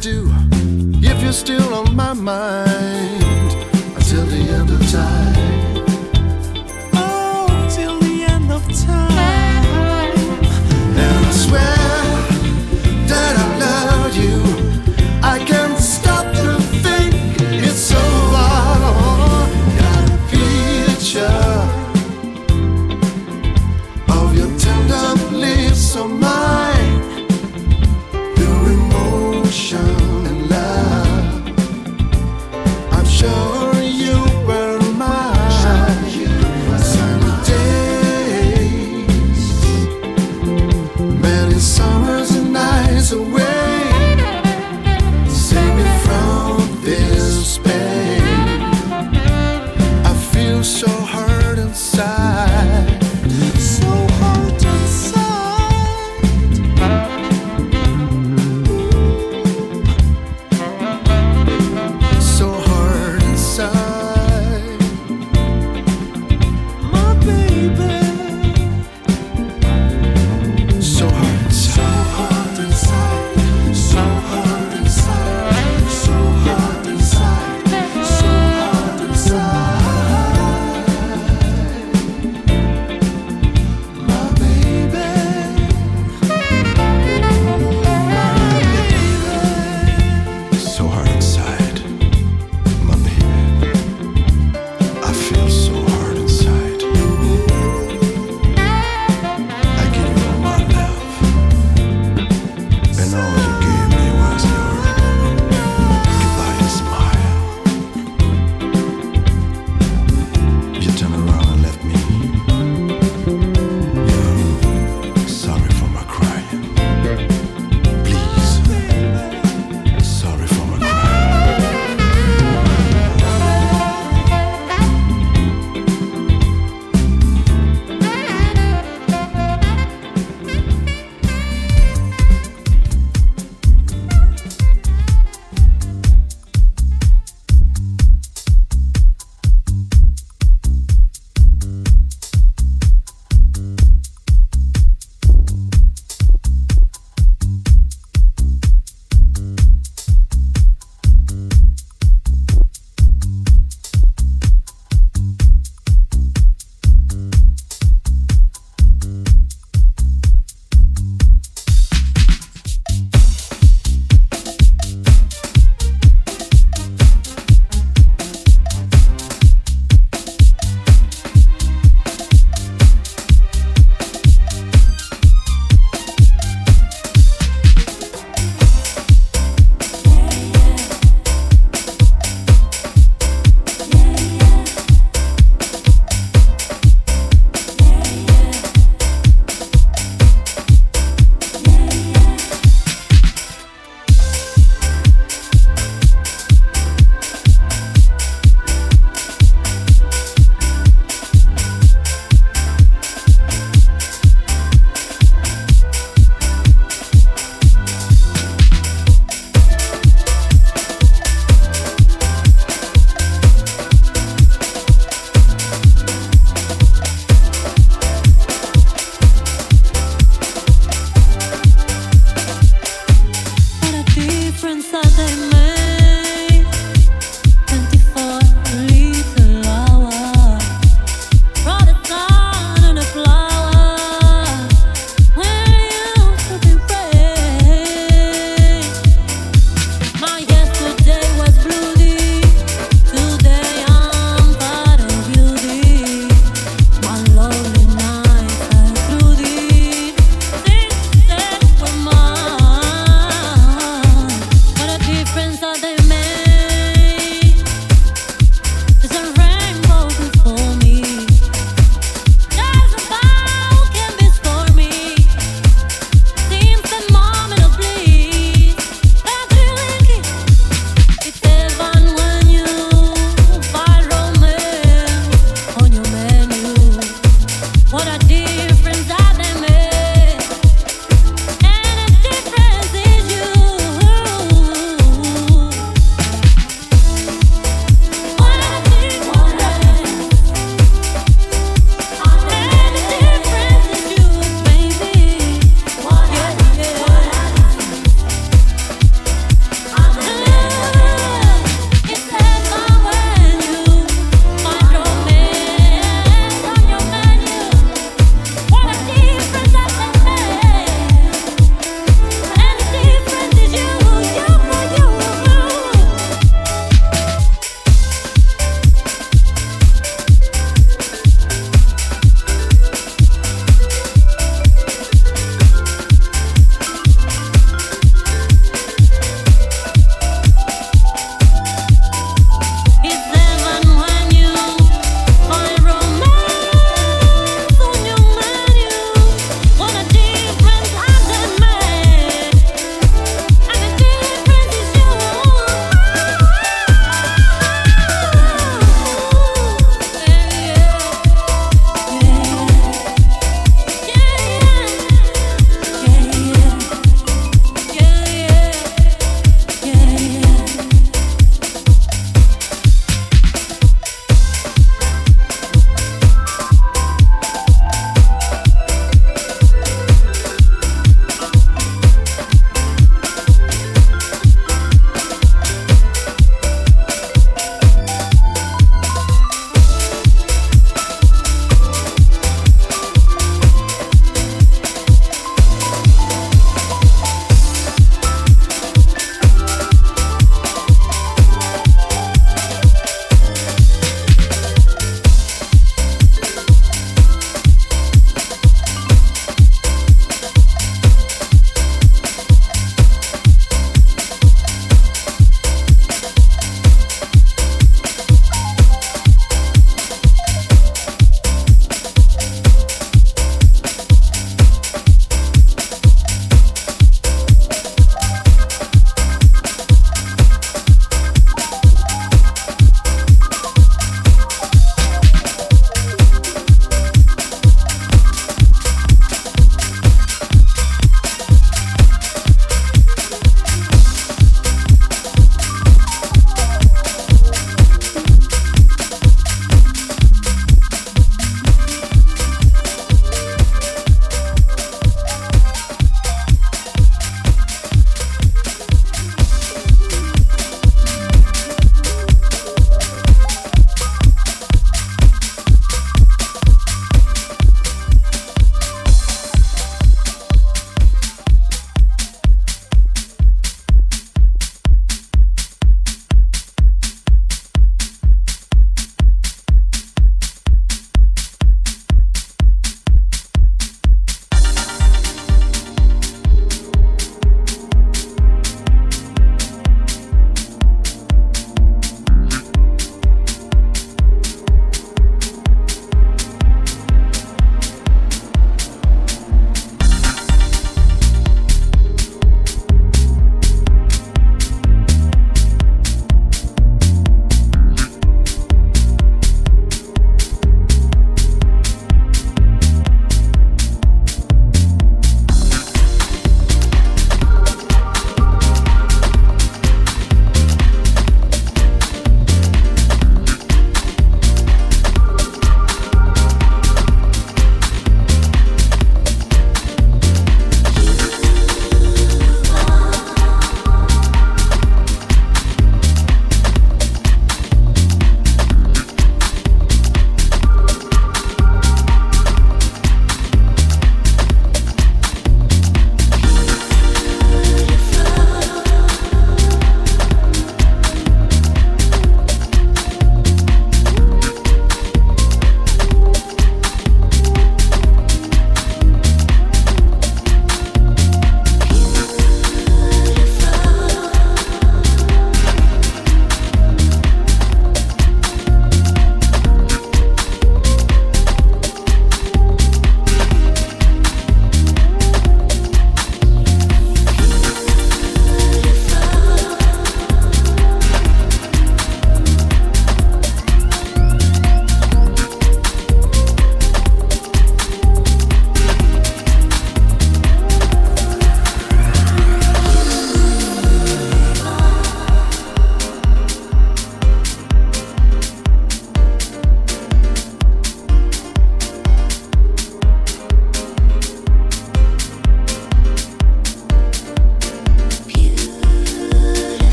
do if you're still on my mind until the end of time.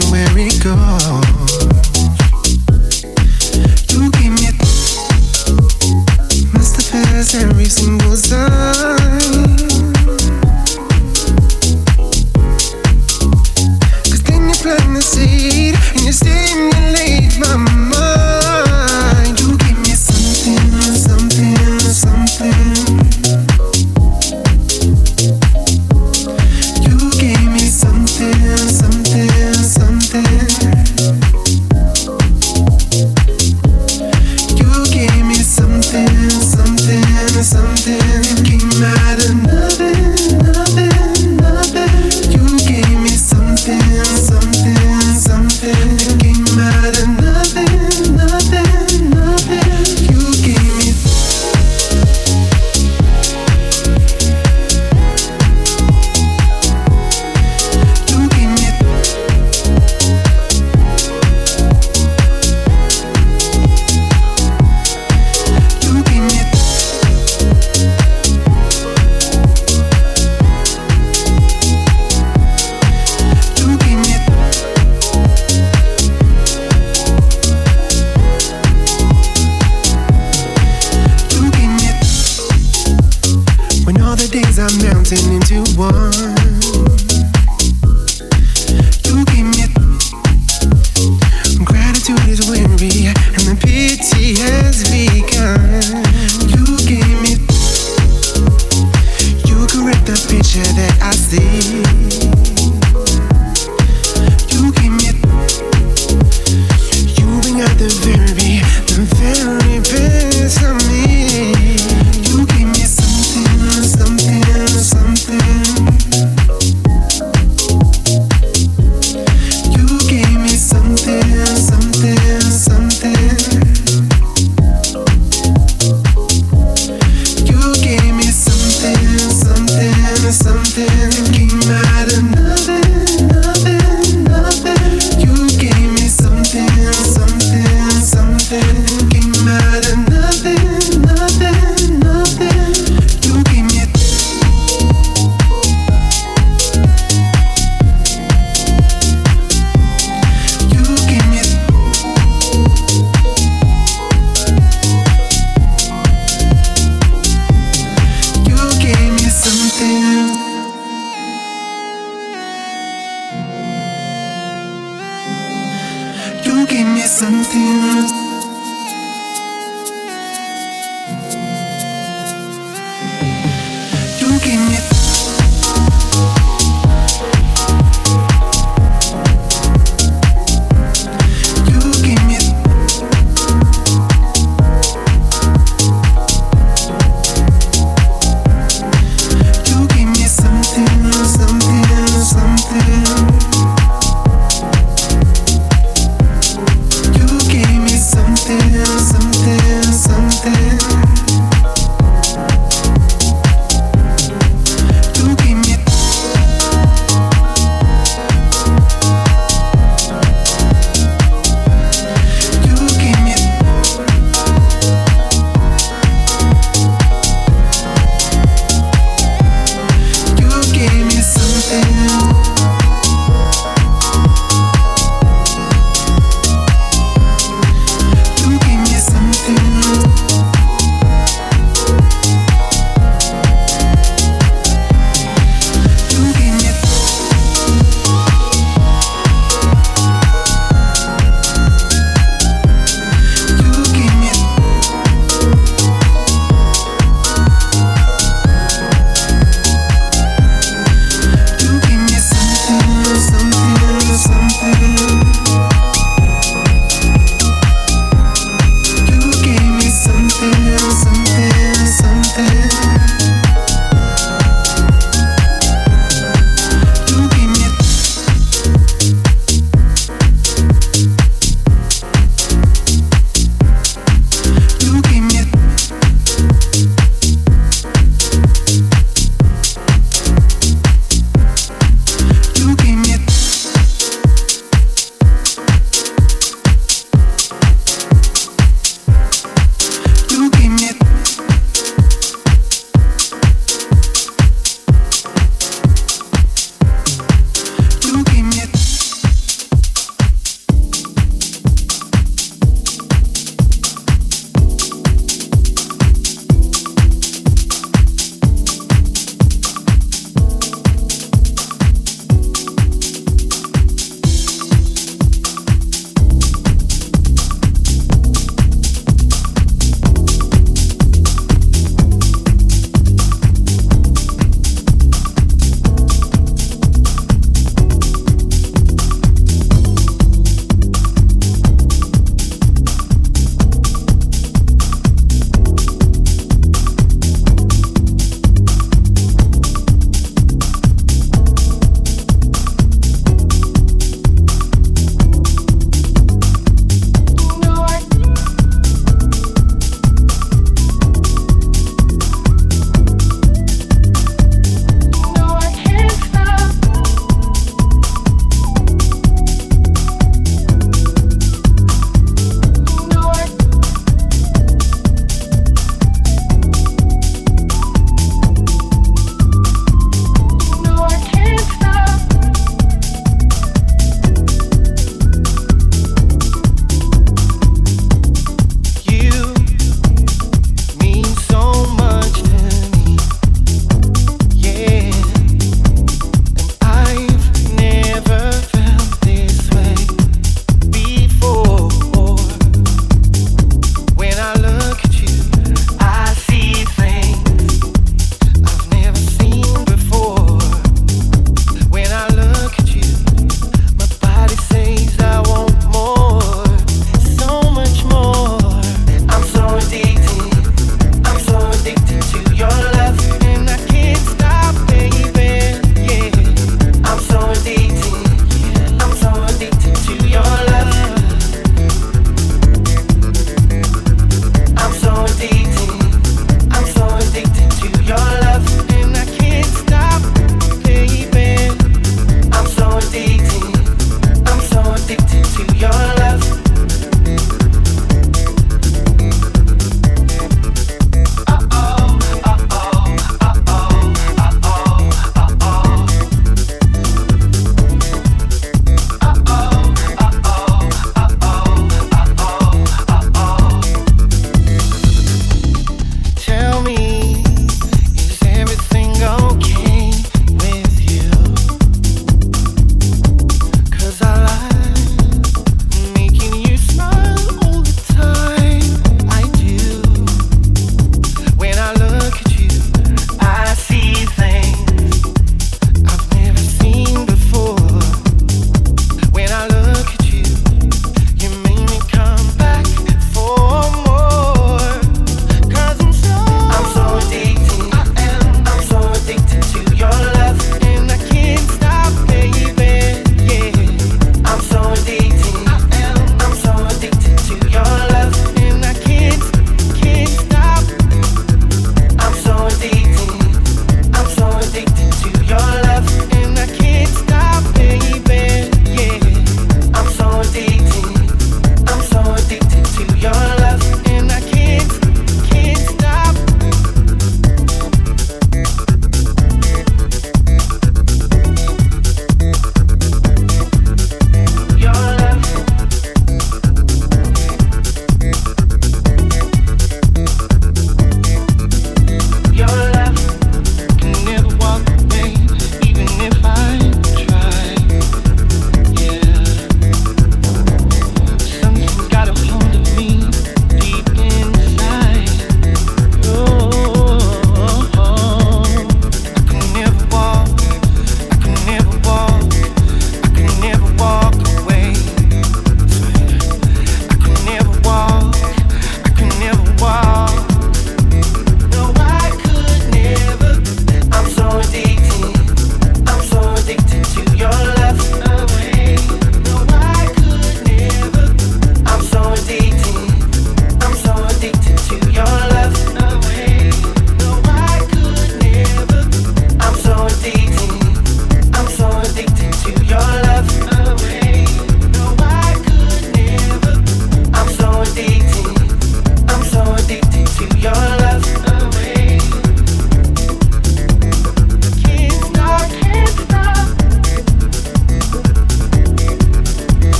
Something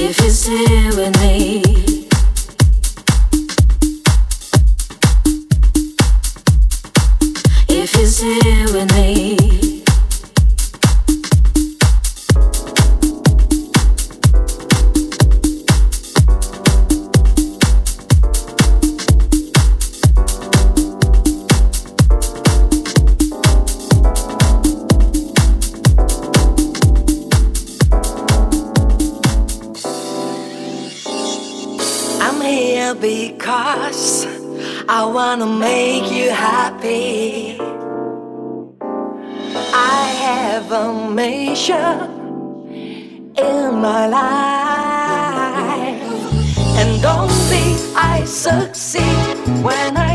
if it's here with me. If it's here with me. pressure in my life. And only I succeed when I